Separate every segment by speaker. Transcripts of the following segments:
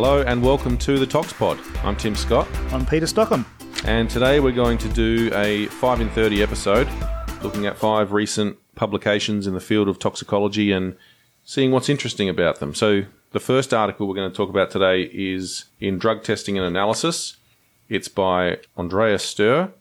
Speaker 1: Hello and welcome to the ToxPod. I'm Tim Scott,
Speaker 2: I'm Peter Stockham.
Speaker 1: and today we're going to do a 5 in 30 episode looking at five recent publications in the field of toxicology and seeing what's interesting about them. So, the first article we're going to talk about today is in Drug Testing and Analysis. It's by Andreas Steuer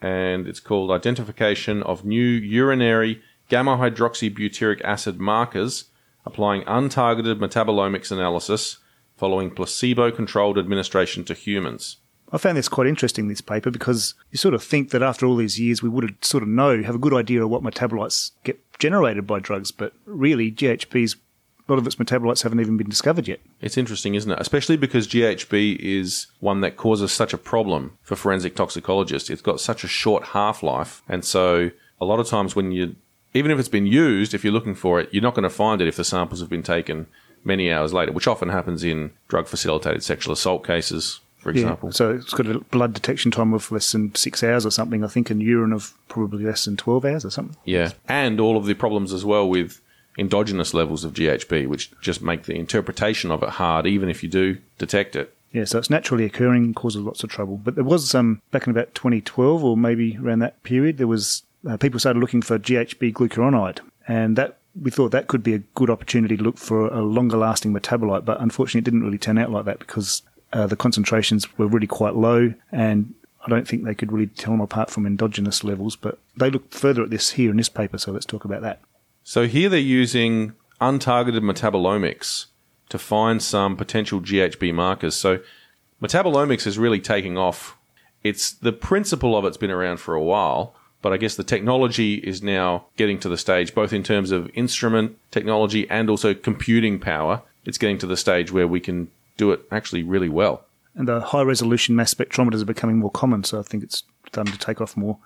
Speaker 1: and it's called Identification of New Urinary Gamma Hydroxybutyric Acid Markers Applying Untargeted Metabolomics Analysis Following Placebo Controlled Administration to Humans.
Speaker 2: I found this quite interesting, this paper, because you sort of think that after all these years we would have sort of know, have a good idea of what metabolites get generated by drugs, but really GHB's, a lot of its metabolites haven't even been discovered yet.
Speaker 1: It's interesting, isn't it? Especially because GHB is one that causes such a problem for forensic toxicologists. It's got such a short half life. And so a lot of times when you, even if it's been used, if you're looking for it, you're not going to find it if the samples have been taken many hours later, which often happens in drug facilitated sexual assault cases, for example.
Speaker 2: So it's got a blood detection time of less than six hours or something, I think, and urine of probably less than 12 hours or something.
Speaker 1: Yeah. And all of the problems as well with endogenous levels of GHB, which just make the interpretation of it hard, even if you do detect it.
Speaker 2: Yeah, so it's naturally occurring, causes lots of trouble. But there was um, back in about 2012 or maybe around that period, there was uh, people started looking for GHB glucuronide, and that we thought that could be a good opportunity to look for a longer lasting metabolite. But unfortunately, it didn't really turn out like that because uh, the concentrations were really quite low, and I don't think they could really tell them apart from endogenous levels. But they looked further at this here in this paper, so let's talk about that.
Speaker 1: So here they're using untargeted metabolomics to find some potential GHB markers. So metabolomics is really taking off. It's the principle of it's been around for a while, but I guess the technology is now getting to the stage, both in terms of instrument technology and also computing power. It's getting to the stage where we can do it actually really well.
Speaker 2: And the high resolution mass spectrometers are becoming more common, so I think it's starting to take off more.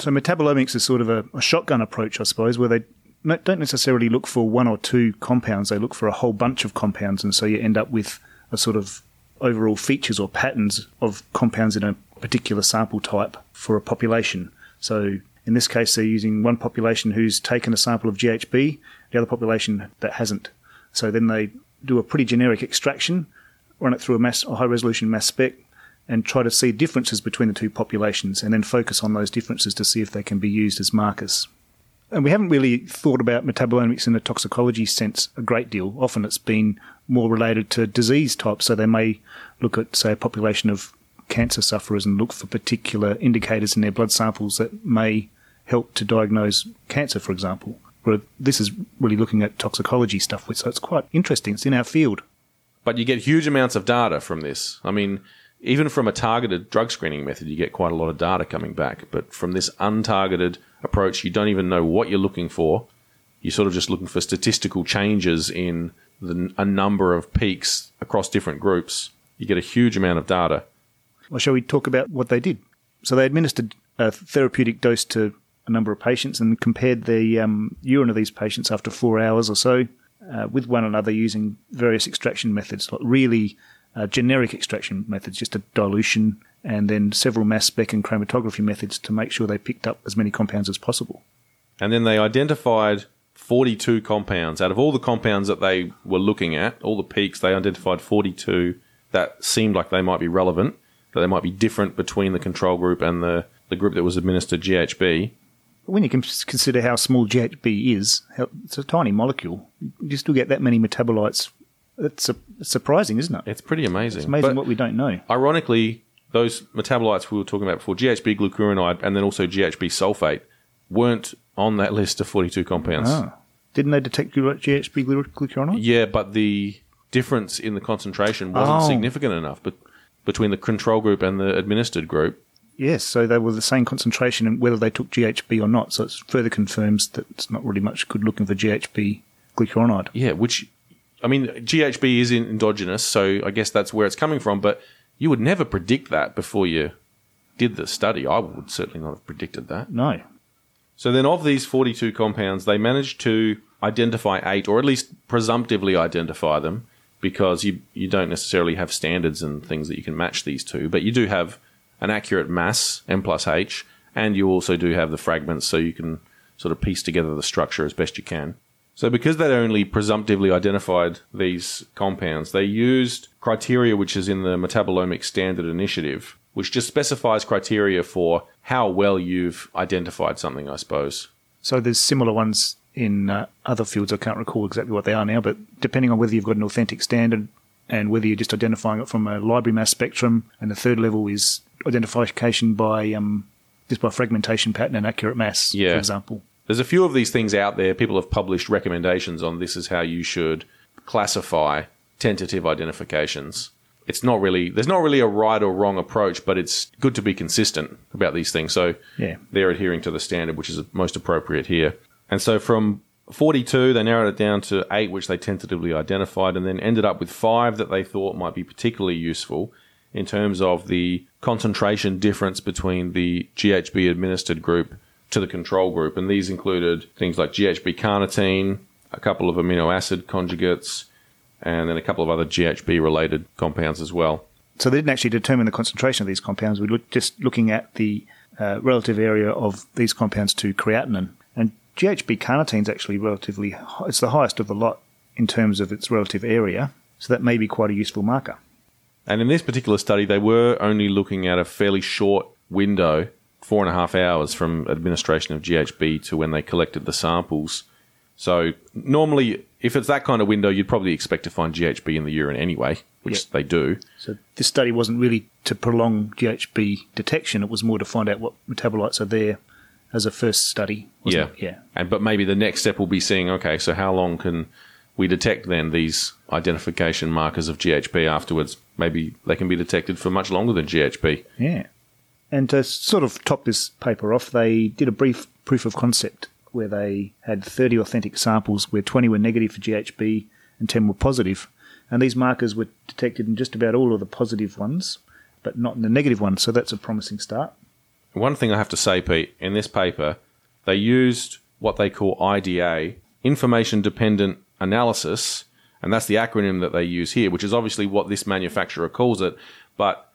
Speaker 2: So metabolomics is sort of a, a shotgun approach, I suppose, where they don't necessarily look for one or two compounds; they look for a whole bunch of compounds, and so you end up with a sort of overall features or patterns of compounds in a particular sample type for a population. So in this case, they're using one population who's taken a sample of GHB, the other population that hasn't. So then they do a pretty generic extraction, run it through a, mass, a high resolution mass spec, and try to see differences between the two populations, and then focus on those differences to see if they can be used as markers. And we haven't really thought about metabolomics in a toxicology sense a great deal. Often it's been more related to disease types, so they may look at, say, a population of cancer sufferers and look for particular indicators in their blood samples that may help to diagnose cancer, for example. Where this is really looking at toxicology stuff, so it's quite interesting. It's in our field.
Speaker 1: But you get huge amounts of data from this. I mean, even from a targeted drug screening method, you get quite a lot of data coming back. But from this untargeted approach, you don't even know what you're looking for. You're sort of just looking for statistical changes in the, a number of peaks across different groups. You get a huge amount of data.
Speaker 2: Well, shall we talk about what they did? So they administered a therapeutic dose to a number of patients and compared the um, urine of these patients after four hours or so uh, with one another using various extraction methods, like really uh, generic extraction methods, just a dilution, and then several mass spec and chromatography methods to make sure they picked up as many compounds as possible.
Speaker 1: And then they identified 42 compounds. Out of all the compounds that they were looking at, all the peaks, they identified 42 that seemed like they might be relevant, that they might be different between the control group and the, the group that was administered GHB.
Speaker 2: When you can consider how small GHB is, it's a tiny molecule. You still get that many metabolites. It's, su- surprising, isn't it?
Speaker 1: It's pretty amazing.
Speaker 2: It's amazing
Speaker 1: But
Speaker 2: what we don't know.
Speaker 1: ironically, those metabolites we were talking about before, GHB glucuronide and then also GHB sulfate, weren't on that list of 42 compounds.
Speaker 2: Ah. Didn't they detect GHB glucuronide?
Speaker 1: Yeah, but the difference in the concentration wasn't
Speaker 2: Oh.
Speaker 1: significant enough but between the control group and the administered group.
Speaker 2: Yes, so they were the same concentration, and whether they took GHB or not. So it further confirms that it's not really much good looking for GHB glucuronide.
Speaker 1: Yeah, which I mean, GHB is endogenous, so I guess that's where it's coming from. But you would never predict that before you did the study. I would certainly not have predicted that.
Speaker 2: No.
Speaker 1: So then, of these 42 compounds, they managed to identify eight, or at least presumptively identify them, because you you don't necessarily have standards and things that you can match these to, but you do have an accurate mass, m plus h, and you also do have the fragments, so you can sort of piece together the structure as best you can. So, because they only presumptively identified these compounds, they used criteria which is in the Metabolomic Standard Initiative, which just specifies criteria for how well you've identified something, I suppose.
Speaker 2: So there's similar ones in uh, other fields. I can't recall exactly what they are now, but depending on whether you've got an authentic standard and whether you're just identifying it from a library mass spectrum, and the third level is identification by um, just by fragmentation pattern and accurate mass,
Speaker 1: Yeah.
Speaker 2: for example.
Speaker 1: There's a few of these things out there. People have published recommendations on this is how you should classify tentative identifications. It's not really there's not really a right or wrong approach, but it's good to be consistent about these things. So
Speaker 2: Yeah.
Speaker 1: they're adhering to the standard, which is most appropriate here. And so from 42, they narrowed it down to eight, which they tentatively identified, and then ended up with five that they thought might be particularly useful in terms of the concentration difference between the GHB administered group to the control group. And these included things like GHB carnitine, a couple of amino acid conjugates, and then a couple of other GHB related compounds as well.
Speaker 2: So they didn't actually determine the concentration of these compounds. We looked just looking at the uh, relative area of these compounds to creatinine. And GHB carnitine is actually relatively it's the highest of the lot in terms of its relative area. So that may be quite a useful marker.
Speaker 1: And in this particular study, they were only looking at a fairly short window, four and a half hours from administration of GHB to when they collected the samples. So normally, if it's that kind of window, you'd probably expect to find GHB in the urine anyway, which
Speaker 2: Yep.
Speaker 1: they do.
Speaker 2: So this study wasn't really to prolong GHB detection. It was more to find out what metabolites are there as a first study.
Speaker 1: Yeah,
Speaker 2: it? Yeah.
Speaker 1: And but maybe the next step will be seeing okay, so how long can we detect then these identification markers of GHB afterwards? Maybe they can be detected for much longer than GHB.
Speaker 2: Yeah. And to sort of top this paper off, they did a brief proof of concept where they had 30 authentic samples where 20 were negative for GHB and 10 were positive. And these markers were detected in just about all of the positive ones, but not in the negative ones. So that's a promising start.
Speaker 1: One thing I have to say, Pete, in this paper, they used what they call IDA, information dependent analysis, and that's the acronym that they use here, which is obviously what this manufacturer calls it. But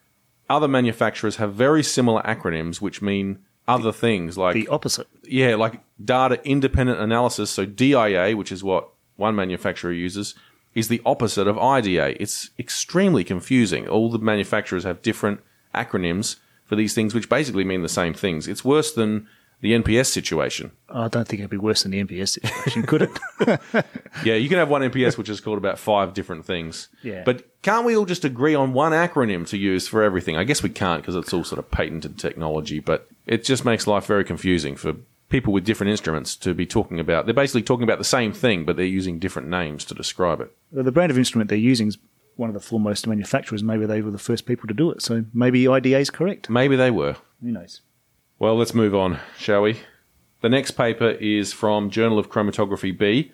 Speaker 1: other manufacturers have very similar acronyms, which mean other things like
Speaker 2: The opposite.
Speaker 1: yeah, like data independent analysis. So DIA, which is what one manufacturer uses, is the opposite of IDA. It's extremely confusing. All the manufacturers have different acronyms for these things, which basically mean the same things. It's worse than the NPS situation.
Speaker 2: Oh, I don't think it'd be worse than the NPS situation, could it?
Speaker 1: Yeah, you can have one NPS which is called about five different things.
Speaker 2: Yeah.
Speaker 1: But can't we all just agree on one acronym to use for everything? I guess we can't because it's all sort of patented technology, but it just makes life very confusing for people with different instruments to be talking about. They're basically talking about the same thing, but they're using different names to describe it.
Speaker 2: Well, the brand of instrument they're using is one of the foremost manufacturers. Maybe they were the first people to do it. So maybe IDA is correct.
Speaker 1: Maybe they were.
Speaker 2: Who knows?
Speaker 1: Well, let's move on, shall we? The next paper is from Journal of Chromatography B.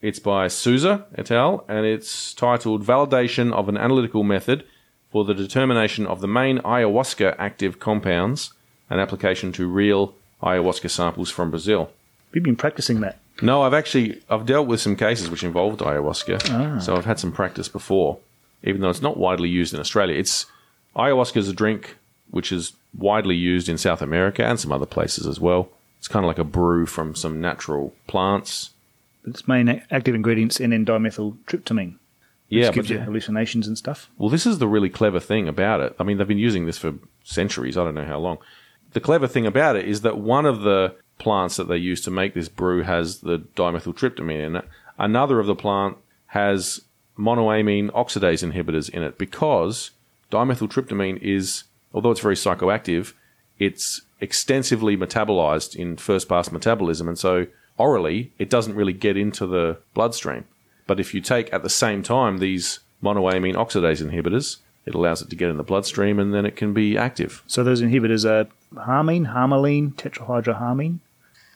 Speaker 1: It's by Souza et al., and it's titled Validation of an Analytical Method for the Determination of the Main Ayahuasca Active Compounds, an application to real ayahuasca samples from Brazil.
Speaker 2: We've been practicing that.
Speaker 1: No, I've actually I've dealt with some cases which involved ayahuasca, ah. so I've had some practice before, even though it's not widely used in Australia. It's ayahuasca is a drink which is widely used in South America and some other places as well. It's kind of like a brew from some natural plants.
Speaker 2: Its main active ingredients N-dimethyltryptamine. Which
Speaker 1: Yeah,
Speaker 2: gives you hallucinations and stuff.
Speaker 1: Well, this is the really clever thing about it. I mean, they've been using this for centuries. I don't know how long. The clever thing about it is that one of the plants that they use to make this brew has the dimethyltryptamine in it. Another of the plant has monoamine oxidase inhibitors in it because dimethyltryptamine is, although it's very psychoactive, it's extensively metabolized in first pass metabolism. And so orally, it doesn't really get into the bloodstream. But if you take at the same time these monoamine oxidase inhibitors, it allows it to get in the bloodstream and then it can be active.
Speaker 2: So those inhibitors are harmine, harmaline, tetrahydroharmine.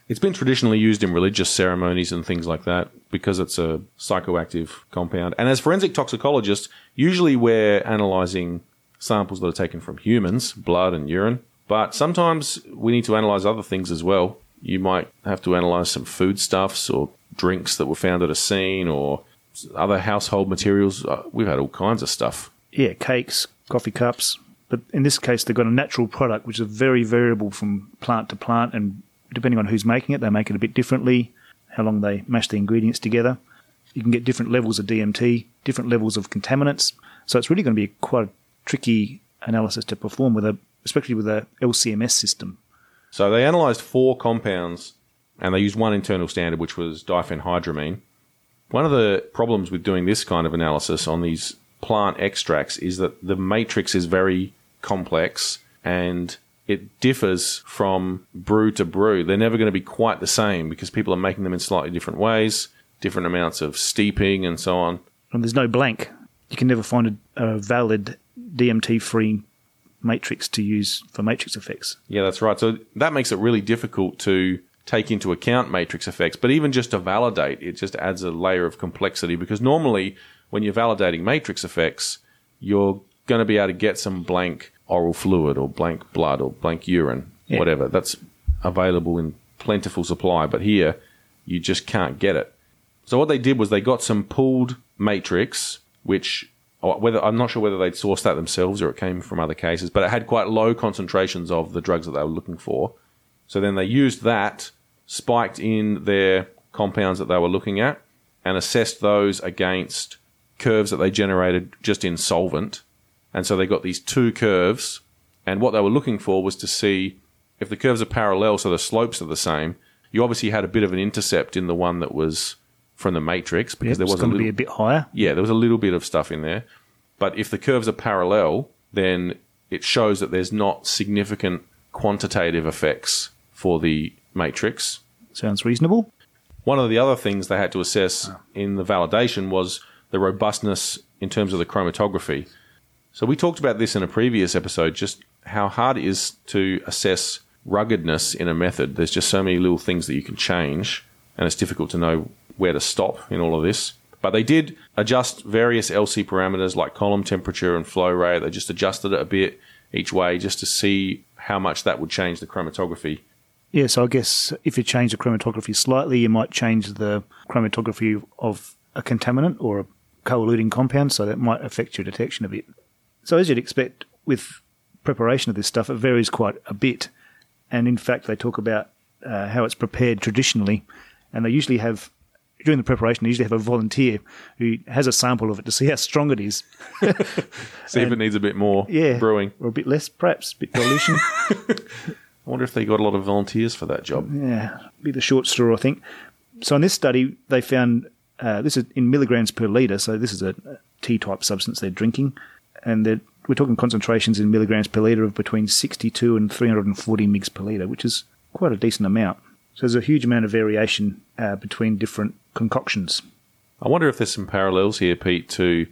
Speaker 1: It's been traditionally used in religious ceremonies and things like that because it's a psychoactive compound. And as forensic toxicologists, usually we're analyzing samples that are taken from humans, blood and urine. But sometimes we need to analyze other things as well. You might have to analyze some foodstuffs or drinks that were found at a scene or other household materials. Uh, We've had all kinds of stuff.
Speaker 2: Yeah, cakes, coffee cups. But in this case, they've got a natural product which is very variable from plant to plant, and depending on who's making it, they make it a bit differently. How long they mash the ingredients together. You can get different levels of DMT, different levels of contaminants. So it's really going to be quite a tricky analysis to perform with a, especially with a LCMS system.
Speaker 1: So they analysed four compounds and they used one internal standard, which was diphenhydramine. One of the problems with doing this kind of analysis on these plant extracts is that the matrix is very complex and it differs from brew to brew. They're never going to be quite the same because people are making them in slightly different ways, different amounts of steeping and so on.
Speaker 2: And there's no blank. You can never find a, a valid DMT free matrix to use for matrix effects.
Speaker 1: Yeah, that's right. So that makes it really difficult to take into account matrix effects, but even just to validate, it just adds a layer of complexity because normally when you're validating matrix effects, you're going to be able to get some blank oral fluid or blank blood or blank urine,
Speaker 2: Yeah.
Speaker 1: whatever. That's available in plentiful supply, but here you just can't get it. So what they did was they got some pooled matrix, which oh, whether I'm not sure whether they'd sourced that themselves or it came from other cases, but it had quite low concentrations of the drugs that they were looking for. So then they used that, spiked in their compounds that they were looking at, and assessed those against curves that they generated just in solvent. And so they got these two curves, and what they were looking for was to see if the curves are parallel, so the slopes are the same. You obviously had a bit of an intercept in the one that was from the matrix because
Speaker 2: Yep,
Speaker 1: there
Speaker 2: it's
Speaker 1: was a
Speaker 2: going to
Speaker 1: little,
Speaker 2: be a bit higher.
Speaker 1: yeah, there was a little bit of stuff in there. But if the curves are parallel, then it shows that there's not significant quantitative effects for the matrix.
Speaker 2: Sounds reasonable.
Speaker 1: One of the other things they had to assess in the validation was the robustness in terms of the chromatography. So we talked about this in a previous episode, just how hard it is to assess ruggedness in a method. There's just so many little things that you can change, and it's difficult to know where to stop in all of this. But they did adjust various LC parameters like column temperature and flow rate. They just adjusted it a bit each way just to see how much that would change the chromatography.
Speaker 2: Yeah, so I guess if you change the chromatography slightly, you might change the chromatography of a contaminant or a co-eluting compound, so that might affect your detection a bit. So as you'd expect with preparation of this stuff, it varies quite a bit. And in fact, they talk about uh, how it's prepared traditionally, and they usually have during the preparation, they usually have a volunteer who has a sample of it to see how strong it is.
Speaker 1: See if it needs a bit more
Speaker 2: Yeah,
Speaker 1: brewing.
Speaker 2: or a bit less, perhaps, a bit dilution.
Speaker 1: I wonder if they got a lot of volunteers for that job.
Speaker 2: Yeah, be the short straw, I think. So in this study, they found uh, this is in milligrams per liter. So this is a tea-type substance they're drinking, and they're, we're talking concentrations in milligrams per liter of between 62 and 340 mgs per liter, which is quite a decent amount. So there's a huge amount of variation uh, between different concoctions.
Speaker 1: I wonder if there's some parallels here, Pete, to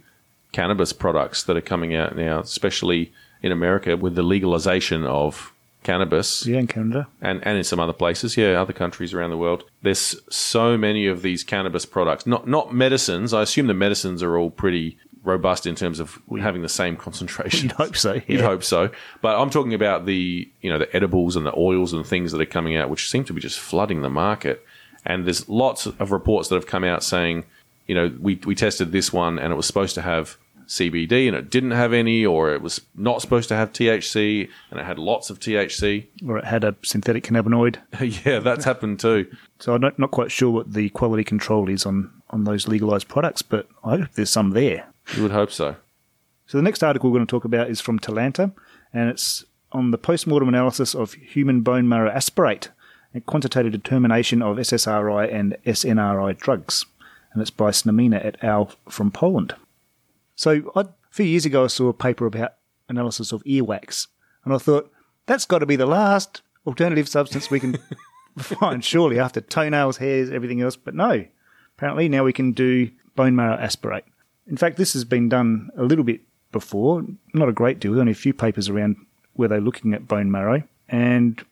Speaker 1: cannabis products that are coming out now, especially in America with the legalization of cannabis
Speaker 2: Yeah, in Canada.
Speaker 1: and, and in some other places, yeah, other countries around the world. There's so many of these cannabis products, not not medicines. I assume the medicines are all pretty robust in terms of having the same concentration.
Speaker 2: You'd hope so.
Speaker 1: You'd hope so. But I'm talking about the you know the edibles and the oils and things that are coming out, which seem to be just flooding the market. And there's lots of reports that have come out saying, you know, we we tested this one and it was supposed to have CBD and it didn't have any, or it was not supposed to have THC and it had lots of THC.
Speaker 2: Or it had a synthetic cannabinoid.
Speaker 1: yeah, that's happened too.
Speaker 2: So I'm not, not quite sure what the quality control is on, on those legalized products, but I hope there's some there.
Speaker 1: You would hope so.
Speaker 2: So the next article we're going to talk about is from Talanta, and it's on the post-mortem analysis of human bone marrow aspirate and quantitative determination of SSRI and SNRI drugs. And it's by Snamina et al. from Poland. So I, a few years ago, I saw a paper about analysis of earwax, and I thought that's got to be the last alternative substance we can find, surely, after toenails, hairs, everything else. But no, apparently now we can do bone marrow aspirate. In fact, this has been done a little bit before, not a great deal, only a few papers around where they're looking at bone marrow. And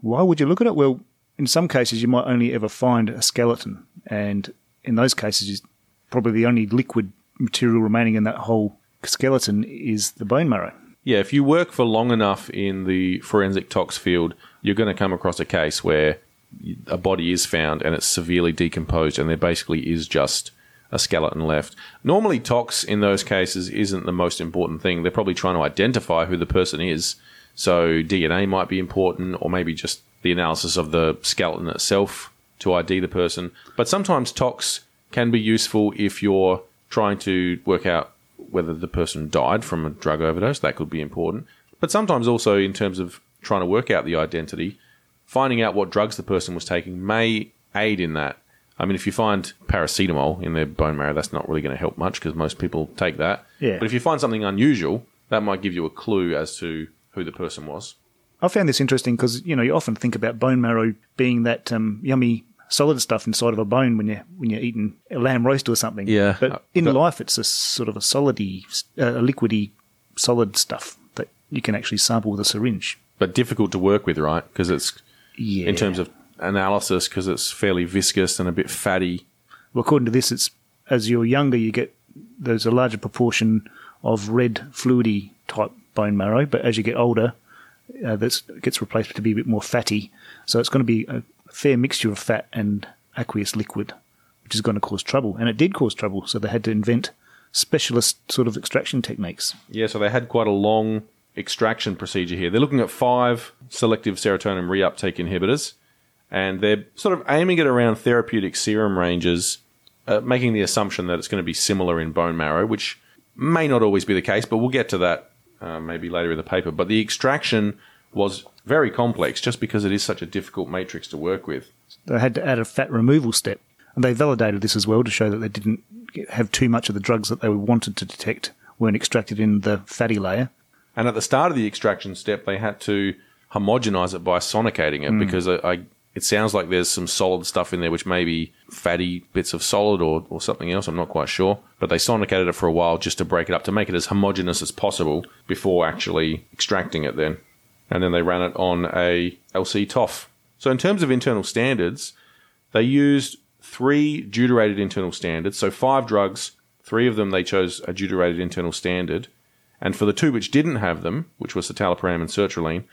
Speaker 2: why would you look at it? Well, in some cases, you might only ever find a skeleton, and in those cases, probably the only liquid material remaining in that whole skeleton is the bone marrow.
Speaker 1: Yeah, if you work for long enough in the forensic tox field, you're going to come across a case where a body is found and it's severely decomposed, and there basically is just a skeleton left. Normally, tox in those cases isn't the most important thing. They're probably trying to identify who the person is. So DNA might be important, or maybe just the analysis of the skeleton itself to ID the person. But sometimes tox can be useful if you're trying to work out whether the person died from a drug overdose. That could be important. But sometimes also in terms of trying to work out the identity, finding out what drugs the person was taking may aid in that. I mean, if you find paracetamol in their bone marrow, that's not really going to help much because most people take that.
Speaker 2: Yeah.
Speaker 1: But if you find something unusual, that might give you a clue as to who the person was.
Speaker 2: I found this interesting because you know you often think about bone marrow being that um, yummy solid stuff inside of a bone when you when you're eating a lamb roast or something.
Speaker 1: Yeah.
Speaker 2: but in
Speaker 1: But-
Speaker 2: life it's a sort of a solidy, uh, a liquidy, solid stuff that you can actually sample with a syringe.
Speaker 1: But difficult to work with, right? Because it's
Speaker 2: Yeah.
Speaker 1: in terms of analysis, because it's fairly viscous and a bit fatty.
Speaker 2: well, according to this, it's as you're younger, you get there's a larger proportion of red fluidy type bone marrow, but as you get older, uh, that gets replaced to be a bit more fatty. So it's going to be a fair mixture of fat and aqueous liquid, which is going to cause trouble. And it did cause trouble, so they had to invent specialist sort of extraction techniques.
Speaker 1: Yeah, so they had quite a long extraction procedure here. They're looking at five selective serotonin reuptake inhibitors, and they're sort of aiming it around therapeutic serum ranges, uh, making the assumption that it's going to be similar in bone marrow, which may not always be the case, but we'll get to that uh, maybe later in the paper. But the extraction was very complex just because it is such a difficult matrix to work with.
Speaker 2: They had to add a fat removal step, and they validated this as well to show that they didn't have too much of the drugs that they wanted to detect weren't extracted in the fatty layer.
Speaker 1: And at the start of the extraction step, they had to homogenize it by sonicating it because I, I, it sounds like there's some solid stuff in there, which may be fatty bits of solid or, or something else. I'm not quite sure. But they sonicated it for a while just to break it up, to make it as homogenous as possible before actually extracting it then. And then they ran it on a LC TOF. So in terms of internal standards, they used three deuterated internal standards. So five drugs, three of them they chose a deuterated internal standard. And for the two which didn't have them, which was citalopram and sertraline,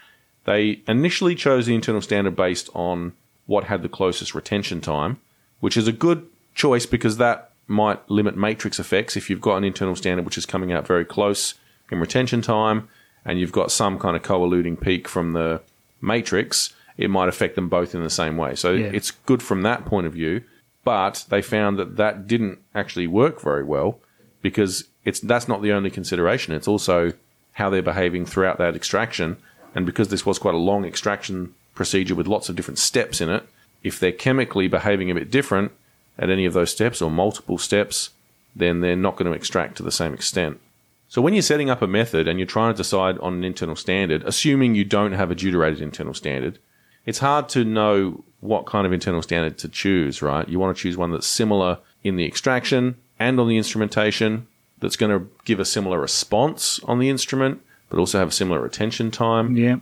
Speaker 1: they initially chose the internal standard based on what had the closest retention time, which is a good choice because that might limit matrix effects if you've got an internal standard which is coming out very close in retention time and you've got some kind of co-eluting peak from the matrix, it might affect them both in the same way. So
Speaker 2: Yeah.
Speaker 1: it's good from that point of view, but they found that that didn't actually work very well because it's that's not the only consideration. It's also how they're behaving throughout that extraction, and because this was quite a long extraction procedure with lots of different steps in it, if they're chemically behaving a bit different at any of those steps or multiple steps, then they're not going to extract to the same extent. So when you're setting up a method and you're trying to decide on an internal standard, assuming you don't have a deuterated internal standard, it's hard to know what kind of internal standard to choose, right? You want to choose one that's similar in the extraction and on the instrumentation, that's going to give a similar response on the instrument, but also have a similar retention time.
Speaker 2: Yeah,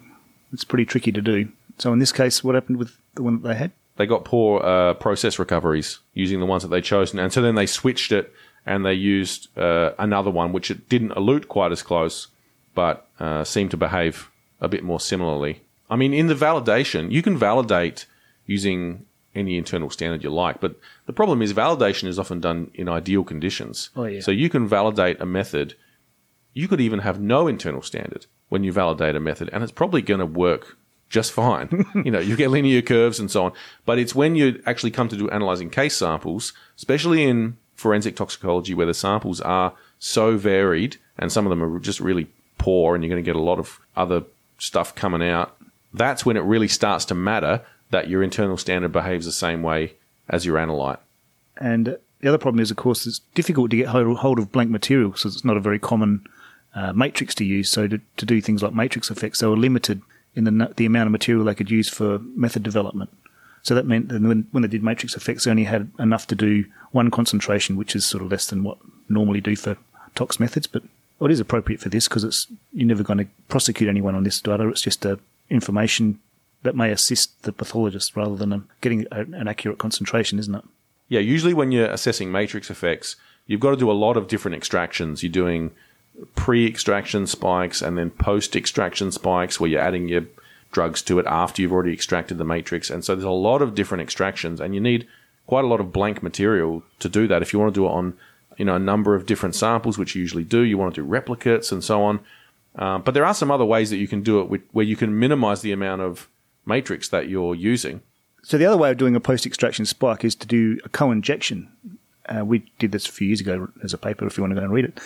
Speaker 2: it's pretty tricky to do. So in this case, what happened with the one that they had?
Speaker 1: They got poor uh, process recoveries using the ones that they chose, and so then they switched it and they used uh, another one which it didn't elute quite as close, but uh, seemed to behave a bit more similarly. I mean, in the validation, you can validate using any internal standard you like, but the problem is validation is often done in ideal conditions.
Speaker 2: Oh, yeah.
Speaker 1: So you can validate a method. You could even have no internal standard when you validate a method, and it's probably going to work just fine. you know, you get linear curves and so on. But it's when you actually come to do analyzing case samples, especially in forensic toxicology, where the samples are so varied and some of them are just really poor, and you're going to get a lot of other stuff coming out. That's when it really starts to matter that your internal standard behaves the same way as your analyte.
Speaker 2: And the other problem is, of course, it's difficult to get hold of blank material, so it's not a very common uh, matrix to use. So to, to do things like matrix effects, they were limited in the the amount of material they could use for method development. So that meant that when, when they did matrix effects, they only had enough to do one concentration, which is sort of less than what normally do for tox methods. But well, it is appropriate for this because it's you're never going to prosecute anyone on this data. It's just uh, information that may assist the pathologist rather than um, getting a, an accurate concentration, isn't it?
Speaker 1: Yeah, usually when you're assessing matrix effects, you've got to do a lot of different extractions. You're doing pre extraction spikes and then post extraction spikes where you're adding your drugs to it after you've already extracted the matrix. And so there's a lot of different extractions, and you need quite a lot of blank material to do that. If you want to do it on you know, a number of different samples, which you usually do, you want to do replicates and so on. Um, but there are some other ways that you can do it with, where you can minimize the amount of matrix that you're using.
Speaker 2: So the other way of doing a post-extraction spike is to do a co-injection. Uh, we did this a few years ago as a paper. If you want to go and read it,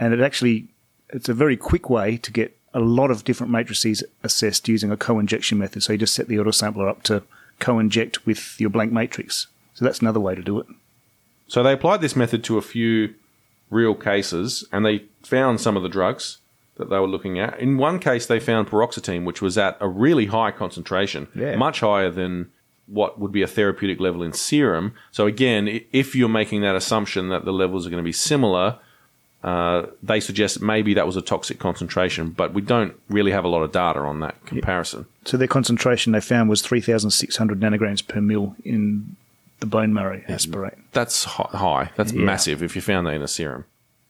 Speaker 2: and it actually it's a very quick way to get a lot of different matrices assessed using a co-injection method. So you just set the autosampler up to co-inject with your blank matrix. So that's another way to do it.
Speaker 1: So they applied this method to a few real cases, and they found some of the drugs that they were looking at. In one case, they found paroxetine, which was at a really high concentration,
Speaker 2: Yeah.
Speaker 1: much higher than what would be a therapeutic level in serum. So again, if you're making that assumption that the levels are going to be similar, uh, they suggest maybe that was a toxic concentration, but we don't really have a lot of data on that comparison.
Speaker 2: So their concentration they found was 3,600 nanograms per mil in the bone marrow aspirate.
Speaker 1: That's high. That's
Speaker 2: Yeah.
Speaker 1: massive if you found that in a serum.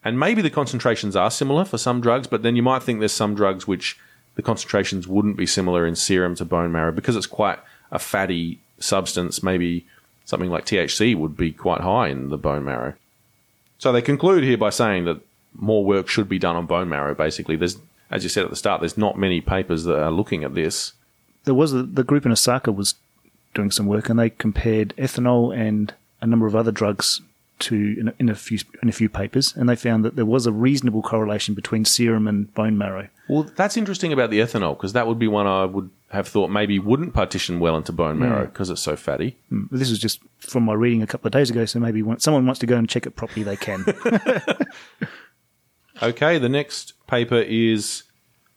Speaker 1: And maybe the concentrations are similar for some drugs, but then you might think there's some drugs which the concentrations wouldn't be similar in serum to bone marrow because it's quite a fatty substance. Maybe something like THC would be quite high in the bone marrow. So they conclude here by saying that more work should be done on bone marrow. Basically, there's, as you said at the start, there's not many papers that are looking at this.
Speaker 2: There was a, the group in Osaka was doing some work and they compared ethanol and a number of other drugs to in a, in a few in a few papers and they found that there was a reasonable correlation between serum and bone marrow.
Speaker 1: Well, that's interesting about the ethanol because that would be one I would have thought maybe wouldn't partition well into bone marrow because it's so fatty.
Speaker 2: Mm, This is just from my reading a couple of days ago, so maybe someone wants to go and check it properly, they can.
Speaker 1: Okay, the next paper is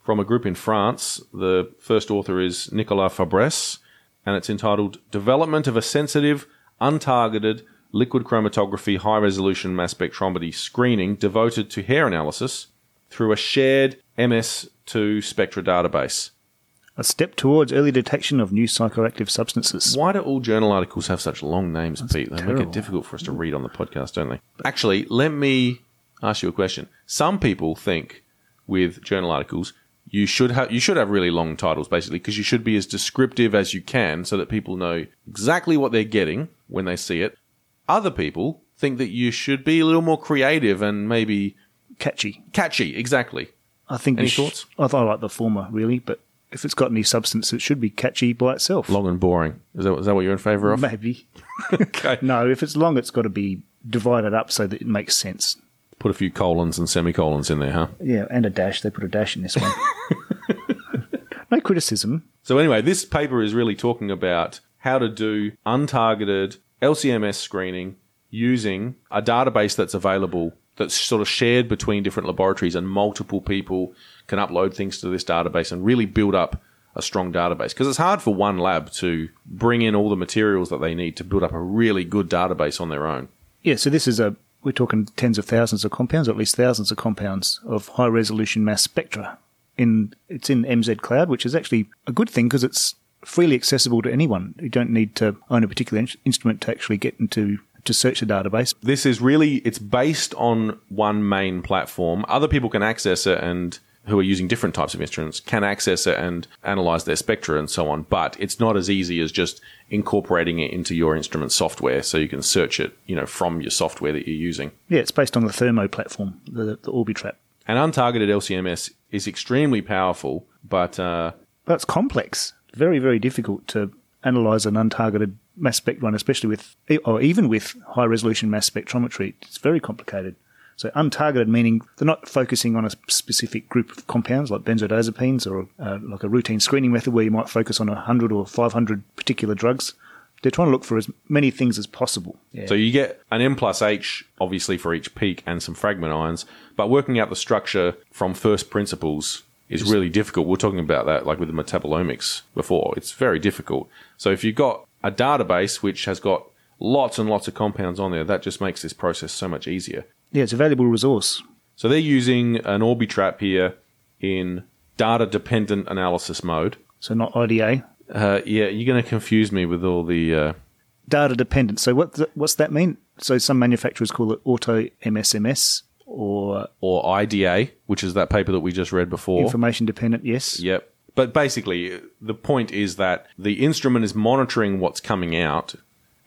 Speaker 1: from a group in France. The first author is Nicolas Fabresse, and it's entitled Development of a Sensitive, Untargeted Liquid Chromatography High Resolution Mass Spectrometry Screening Devoted to Hair Analysis through a Shared MS2 Spectra Database.
Speaker 2: a step towards early detection of new psychoactive substances.
Speaker 1: Why do all journal articles have such long names, Pete? They make it difficult for us to read on the podcast, don't they? Actually, let me ask you a question. Some people think with journal articles you should have you should have really long titles basically because you should be as descriptive as you can so that people know exactly what they're getting when they see it. Other people think that you should be a little more creative and maybe
Speaker 2: Catchy.
Speaker 1: catchy. Exactly.
Speaker 2: I think.
Speaker 1: Any
Speaker 2: sh-
Speaker 1: thoughts?
Speaker 2: I, th- I like the former, really, but if it's got any substance, it should be catchy by itself.
Speaker 1: Long and boring. Is that, is that what you're in favour of?
Speaker 2: Maybe.
Speaker 1: Okay.
Speaker 2: No, if it's long, it's got to be divided up so that it makes sense.
Speaker 1: Put a few colons and semicolons in there, huh?
Speaker 2: Yeah, and a dash. They put a dash in this one. no criticism.
Speaker 1: So anyway, this paper is really talking about how to do untargeted LCMS screening using a database that's available that's sort of shared between different laboratories and multiple people can upload things to this database and really build up a strong database because it's hard for one lab to bring in all the materials that they need to build up a really good database on their own.
Speaker 2: Yeah, so this is a. We're talking tens of thousands of compounds, or at least thousands of compounds of high resolution mass spectra. In it's in mzCloud, which is actually a good thing because it's freely accessible to anyone. You don't need to own a particular in- instrument to actually get into to search the database.
Speaker 1: this is really it's based on one main platform other people can access it and who are using different types of instruments can access it and analyze their spectra and so on but it's not as easy as just incorporating it into your instrument software so you can search it you know from your software that you're using
Speaker 2: Yeah, it's based on the Thermo platform, the, the Orbitrap.
Speaker 1: and untargeted lcms is extremely powerful but uh,
Speaker 2: it's complex. Very, very difficult to analyze an untargeted mass spec one, especially with, or even with high resolution mass spectrometry. It's very complicated. So untargeted meaning they're not focusing on a specific group of compounds like benzodiazepines or uh, like a routine screening method where you might focus on 100 or 500 particular drugs. They're trying to look for as many things as possible. Yeah.
Speaker 1: So you get an M plus H, obviously, for each peak and some fragment ions, but working out the structure from first principles is really difficult. We are talking about that like with the metabolomics before. It's very difficult. So if you've got a database which has got lots and lots of compounds on there, that just makes this process so much easier.
Speaker 2: yeah, it's a valuable resource.
Speaker 1: So they're using an Orbitrap here in data dependent analysis mode.
Speaker 2: So not IDA.
Speaker 1: Uh, yeah, you're going to confuse me with all the. Uh,
Speaker 2: Data dependent. So what th- what's that mean? So some manufacturers call it auto MSMS or
Speaker 1: or IDA, which is that paper that we just read before.
Speaker 2: information dependent. Yes.
Speaker 1: Yep. But basically, the point is that the instrument is monitoring what's coming out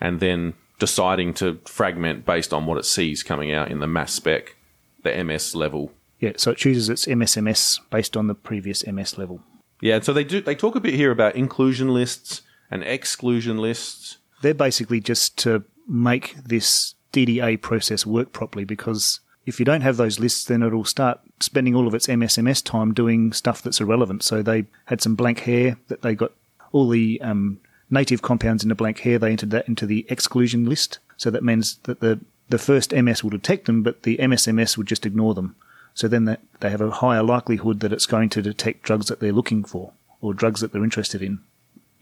Speaker 1: and then deciding to fragment based on what it sees coming out in the mass spec, the MS level.
Speaker 2: Yeah. So it chooses its MSMS based on the previous MS level.
Speaker 1: Yeah, so they do. They talk a bit here about inclusion lists and exclusion lists.
Speaker 2: They're basically just to make this DDA process work properly because if you don't have those lists, then it'll start spending all of its MSMS time doing stuff that's irrelevant. So they had some blank hair that they got all the um, native compounds in the blank hair. They entered that into the exclusion list. So that means that the, the first MS will detect them, but the MSMS would just ignore them. So then they have a higher likelihood that it's going to detect drugs that they're looking for or drugs that they're interested in.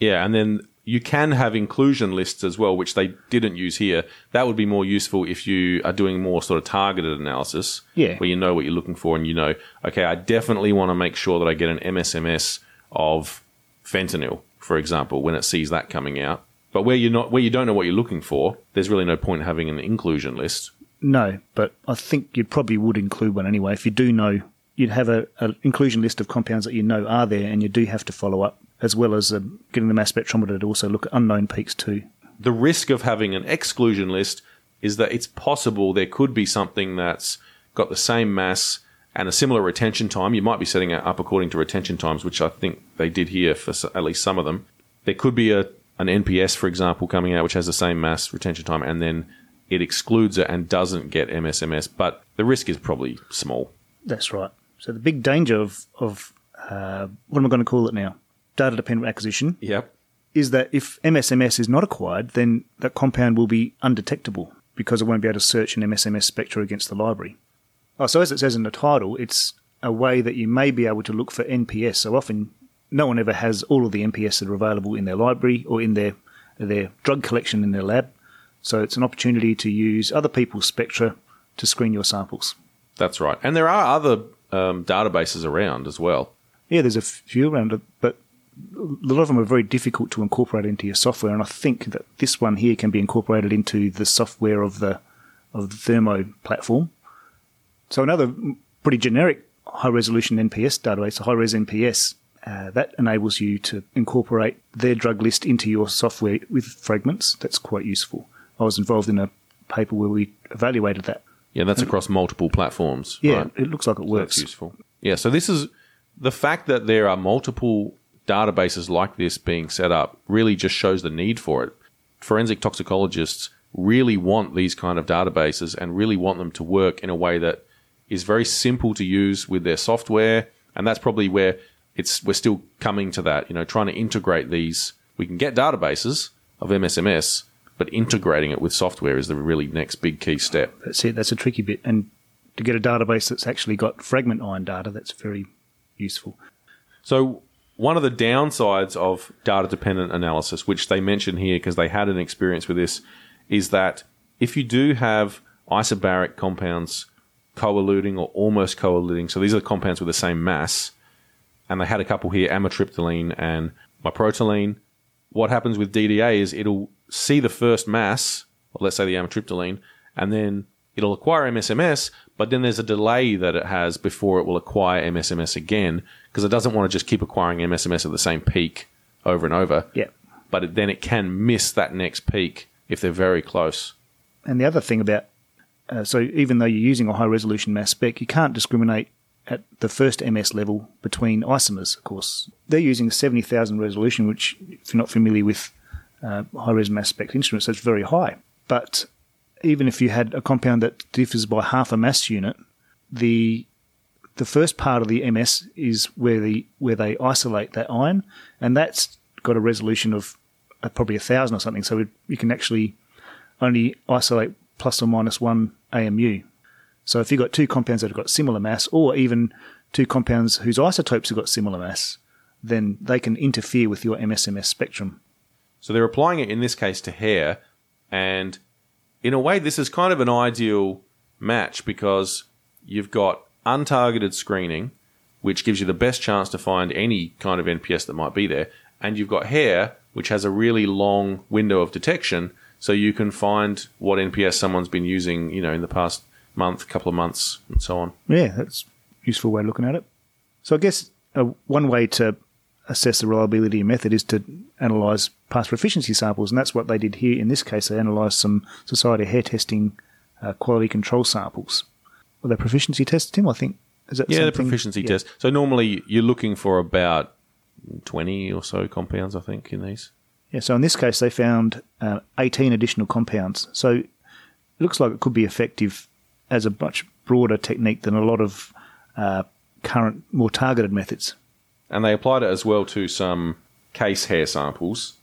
Speaker 1: Yeah, and then you can have inclusion lists as well, which they didn't use here. That would be more useful if you are doing more sort of targeted analysis,
Speaker 2: Yeah.
Speaker 1: where you know what you're looking for and you know, okay, I definitely want to make sure that I get an MSMS of fentanyl, for example, when it sees that coming out. But where you're not, where you don't know what you're looking for, there's really no point having an inclusion list.
Speaker 2: No, but I think you probably would include one anyway. If you do know, you'd have a, a inclusion list of compounds that you know are there, and you do have to follow up, as well as um, getting the mass spectrometer to also look at unknown peaks too.
Speaker 1: the risk of having an exclusion list is that it's possible there could be something that's got the same mass and a similar retention time. You might be setting it up according to retention times, which I think they did here for at least some of them. There could be a an NPS, for example, coming out which has the same mass retention time, and then it excludes it and doesn't get MSMS. But the risk is probably small.
Speaker 2: That's right. So the big danger of of uh, what am I going to call it now? Data dependent acquisition
Speaker 1: Yep.
Speaker 2: is that if MSMS is not acquired, then that compound will be undetectable because it won't be able to search an MSMS spectra against the library. Oh, so as it says in the title, it's a way that you may be able to look for NPS. So often, no one ever has all of the NPS that are available in their library or in their their drug collection in their lab. So it's an opportunity to use other people's spectra to screen your samples.
Speaker 1: That's right. And there are other um, databases around as well.
Speaker 2: Yeah, there's a few around but a lot of them are very difficult to incorporate into your software. And I think that this one here can be incorporated into the software of the of the Thermo platform. So another pretty generic high resolution NPS database, a high res NPS, uh, that enables you to incorporate their drug list into your software with fragments. That's quite useful. I was involved in a paper where we evaluated that.
Speaker 1: Yeah, that's across multiple platforms.
Speaker 2: Yeah,
Speaker 1: right?
Speaker 2: it looks like it
Speaker 1: That's
Speaker 2: works.
Speaker 1: useful. Yeah, so this is the fact that there are multiple databases like this being set up really just shows the need for it. Forensic toxicologists really want these kind of databases and really want them to work in a way that is very simple to use with their software, and that's probably where it's we're still coming to that. You know, trying to integrate these. We can get databases of MSMS, but integrating it with software is the really next big key step.
Speaker 2: That's it. That's a tricky bit. And to get a database that's actually got fragment ion data, that's very useful.
Speaker 1: So one of the downsides of data dependent analysis, which they mention here because they had an experience with this, is that if you do have isobaric compounds co-eluting or almost co-eluting, so these are the compounds with the same mass, and they had a couple here, amitriptyline and maprotiline. What happens with DDA is it'll see the first mass, let's say the amitriptyline, and then it'll acquire MSMS, but then there's a delay that it has before it will acquire MSMS again, because it doesn't want to just keep acquiring MSMS at the same peak over and over.
Speaker 2: Yeah.
Speaker 1: But it, then it can miss that next peak if they're very close.
Speaker 2: And the other thing about, uh, so even though you're using a high resolution mass spec, you can't discriminate at the first MS level between isomers, of course. They're using 70,000 resolution, which, if you're not familiar with uh, high res mass spec instruments, that's very high. But even if you had a compound that differs by half a mass unit, the the first part of the MS is where the where they isolate that ion, and that's got a resolution of uh, probably a thousand or something. So you can actually only isolate plus or minus one AMU. So if you've got two compounds that have got similar mass, or even two compounds whose isotopes have got similar mass, then they can interfere with your MSMS spectrum.
Speaker 1: So they're applying it in this case to hair, and in a way, this is kind of an ideal match because you've got untargeted screening, which gives you the best chance to find any kind of NPS that might be there, and you've got hair, which has a really long window of detection, so you can find what NPS someone's been using, you know, in the past month, couple of months, and so on.
Speaker 2: Yeah, that's a useful way of looking at it. So I guess uh, one way to assess the reliability of method is to analyse past proficiency samples, and that's what they did here. In this case, they analysed some Society hair testing uh, quality control samples. Were they proficiency tests, Tim? I think is that
Speaker 1: Yeah, the proficiency
Speaker 2: yeah.
Speaker 1: test. So normally you're looking for about 20 or so compounds, I think, in these.
Speaker 2: Yeah, so in this case, they found uh, 18 additional compounds. So it looks like it could be effective as a much broader technique than a lot of uh, current, more targeted methods.
Speaker 1: And they applied it as well to some case hair samples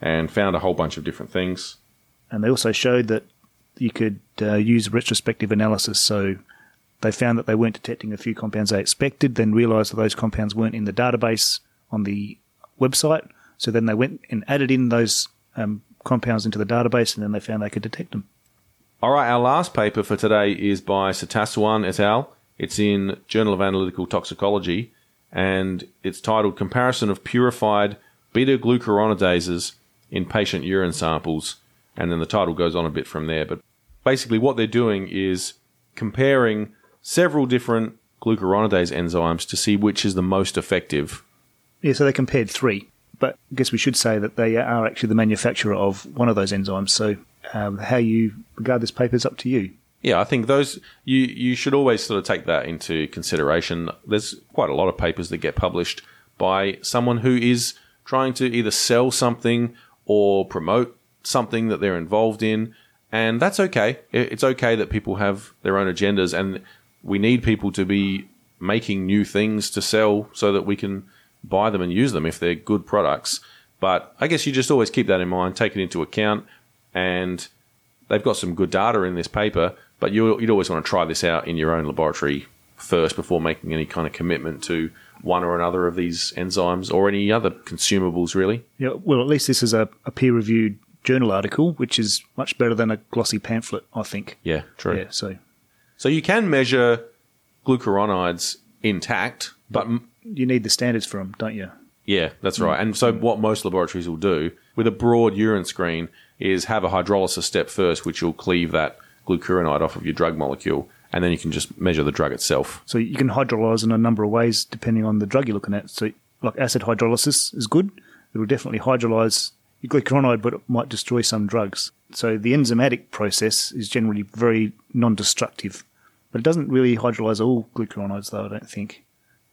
Speaker 1: and found a whole bunch of different things.
Speaker 2: And they also showed that you could uh, use retrospective analysis. So they found that they weren't detecting a few compounds they expected, then realized that those compounds weren't in the database on the website. So then they went and added in those um, compounds into the database, and then they found they could detect them.
Speaker 1: All right, our last paper for today is by Sataswan et al. It's in Journal of Analytical Toxicology, and it's titled Comparison of Purified Beta Glucuronidases in Patient Urine Samples. And then the title goes on a bit from there. But basically, what they're doing is comparing several different glucuronidase enzymes to see which is the most effective.
Speaker 2: Yeah, so they compared three. But I guess we should say that they are actually the manufacturer of one of those enzymes. So um, how you regard this paper is up to you.
Speaker 1: Yeah, I think those you you should always sort of take that into consideration. There's quite a lot of papers that get published by someone who is trying to either sell something or promote something that they're involved in, and that's okay. It's okay that people have their own agendas, and we need people to be making new things to sell so that we can buy them and use them if they're good products. But I guess you just always keep that in mind, take it into account, and they've got some good data in this paper. But you, would always want to try this out in your own laboratory first before making any kind of commitment to one or another of these enzymes or any other consumables, really.
Speaker 2: Yeah, well, at least this is a, a peer reviewed journal article, which is much better than a glossy pamphlet, I think.
Speaker 1: Yeah, true.
Speaker 2: Yeah, so
Speaker 1: so you can measure glucuronides intact, but
Speaker 2: you need the standards for them, don't you?
Speaker 1: Yeah, that's right. And so what most laboratories will do with a broad urine screen is have a hydrolysis step first, which will cleave that glucuronide off of your drug molecule, and then you can just measure the drug itself.
Speaker 2: So you can hydrolyze in a number of ways depending on the drug you're looking at. So like acid hydrolysis is good. It will definitely hydrolyze your glucuronide, but it might destroy some drugs. So the enzymatic process is generally very non-destructive, but it doesn't really hydrolyze all glucuronides, though. I don't think.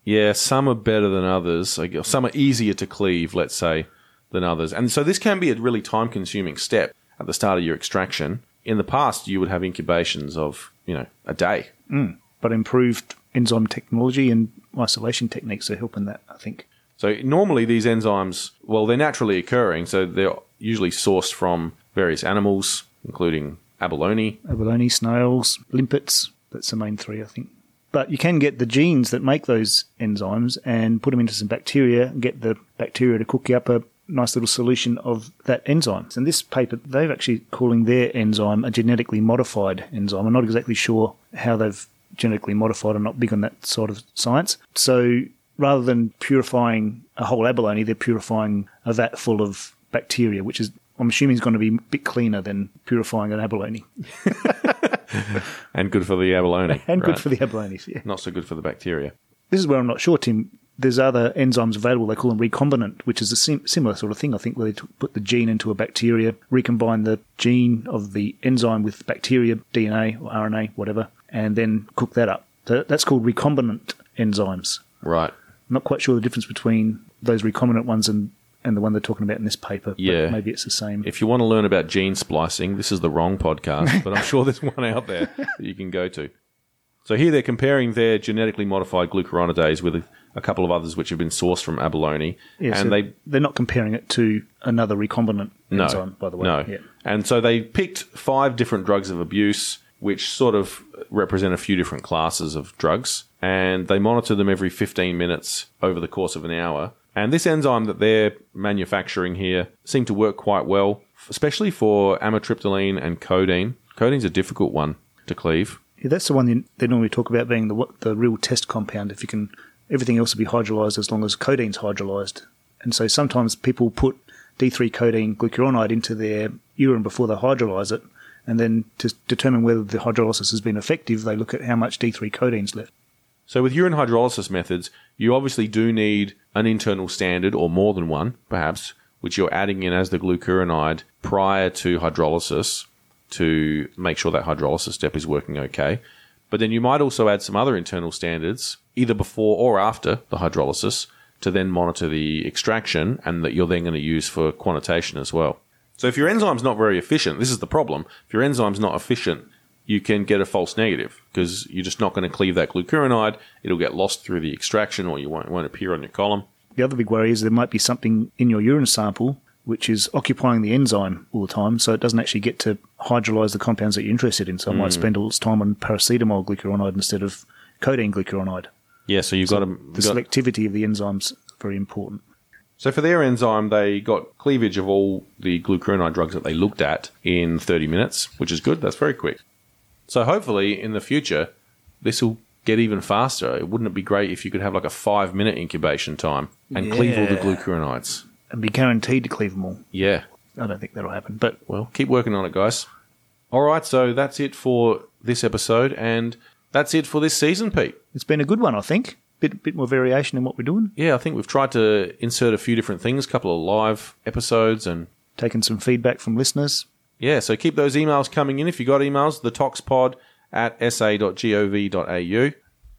Speaker 1: Yeah, some are better than others. Some are easier to cleave, let's say, than others. And so this can be a really time consuming step at the start of your extraction. In the past, you would have incubations of, you know, a day.
Speaker 2: Mm. But improved enzyme technology and isolation techniques are helping that, I think.
Speaker 1: So normally these enzymes, well, they're naturally occurring. So they're usually sourced from various animals, including abalone.
Speaker 2: Abalone, snails, limpets. That's the main three, I think. But you can get the genes that make those enzymes and put them into some bacteria and get the bacteria to cook you up a nice little solution of that enzyme. And this paper, they're actually calling their enzyme a genetically modified enzyme. I'm not exactly sure how they've genetically modified. I'm not big on that sort of science. So rather than purifying a whole abalone, they're purifying a vat full of bacteria, which is I'm assuming is going to be a bit cleaner than purifying an abalone.
Speaker 1: and good for the abalone.
Speaker 2: and right. good for the abalone, yeah.
Speaker 1: Not so good for the bacteria.
Speaker 2: This is where I'm not sure, Tim. There's other enzymes available. They call them recombinant, which is a sim- similar sort of thing, I think, where they put the gene into a bacteria, recombine the gene of the enzyme with bacteria, DNA or RNA, whatever, and then cook that up. So that's called recombinant enzymes.
Speaker 1: Right.
Speaker 2: I'm not quite sure the difference between those recombinant ones and and the one they're talking about in this paper. Yeah, maybe it's the same.
Speaker 1: If you want to learn about gene splicing, this is the wrong podcast, but I'm sure there's one out there that you can go to. So here they're comparing their genetically modified glucuronidase with a, couple of others which have been sourced from abalone,
Speaker 2: yeah,
Speaker 1: and
Speaker 2: so
Speaker 1: they
Speaker 2: they're not comparing it to another recombinant
Speaker 1: no,
Speaker 2: enzyme, by the way.
Speaker 1: No,
Speaker 2: yeah.
Speaker 1: and so they picked five different drugs of abuse, which sort of represent a few different classes of drugs, and they monitor them every 15 minutes over the course of an hour and this enzyme that they're manufacturing here seemed to work quite well, especially for amitriptyline and codeine. Codeine's a difficult one to cleave.
Speaker 2: Yeah, that's the one they normally talk about being the the real test compound. If you can, everything else will be hydrolyzed as long as codeine's hydrolyzed. And so sometimes people put D3 codeine glucuronide into their urine before they hydrolyze it, and then to determine whether the hydrolysis has been effective, they look at how much D3 codeine's left.
Speaker 1: So with urine hydrolysis methods, you obviously do need an internal standard or more than one, perhaps, which you're adding in as the glucuronide prior to hydrolysis to make sure that hydrolysis step is working okay. But then you might also add some other internal standards, either before or after the hydrolysis, to then monitor the extraction and that you're then going to use for quantitation as well. So if your enzyme's not very efficient, this is the problem. If your enzyme's not efficient, you can get a false negative because you're just not going to cleave that glucuronide. It'll get lost through the extraction or you won't, won't appear on your column.
Speaker 2: The other big worry is there might be something in your urine sample which is occupying the enzyme all the time, so it doesn't actually get to hydrolyze the compounds that you're interested in. So it might hmm. spend all its time on paracetamol glucuronide instead of codeine glucuronide.
Speaker 1: Yeah, so you've got to.
Speaker 2: The selectivity of the enzymes very important.
Speaker 1: So for their enzyme, they got cleavage of all the glucuronide drugs that they looked at in 30 minutes, which is good. That's very quick. So hopefully in the future, this will get even faster. Wouldn't it be great if you could have like a five minute incubation time and cleave all the glucuronides?
Speaker 2: And be guaranteed to cleave them all.
Speaker 1: Yeah.
Speaker 2: I don't think that'll happen, but
Speaker 1: Well, keep working on it, guys. All right, so that's it for this episode, and that's it for this season, Pete.
Speaker 2: it's been a good one, I think. Bit bit more variation in what we're doing.
Speaker 1: Yeah, I think we've tried to insert a few different things, a couple of live episodes, and
Speaker 2: Taking some feedback from listeners.
Speaker 1: yeah, so keep those emails coming in. If you got emails, the toxpod at sa.gov.au.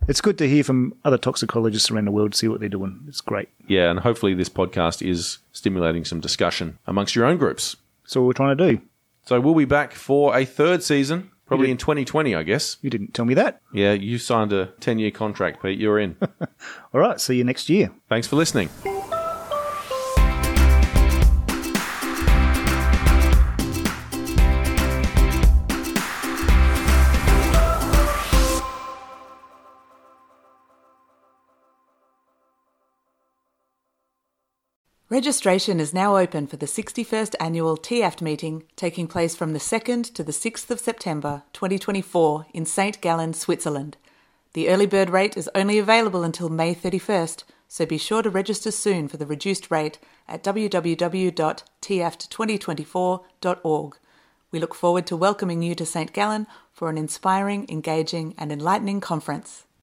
Speaker 2: It's good to hear from other toxicologists around the world, see what they're doing. It's great.
Speaker 1: Yeah, and hopefully this podcast is stimulating some discussion amongst your own groups.
Speaker 2: So we're trying to do.
Speaker 1: So we'll be back for a third season, probably in 2020, I guess.
Speaker 2: You didn't tell me that.
Speaker 1: Yeah, you signed a 10 year contract, Pete. You're in.
Speaker 2: All right, see you next year.
Speaker 1: Thanks for listening.
Speaker 3: Registration is now open for the 61st annual TIAFT meeting taking place from the 2nd to the 6th of September 2024 in St. Gallen, Switzerland. The early bird rate is only available until May 31st, so be sure to register soon for the reduced rate at www.tiaft2024.org. We look forward to welcoming you to St. Gallen for an inspiring, engaging, and enlightening conference.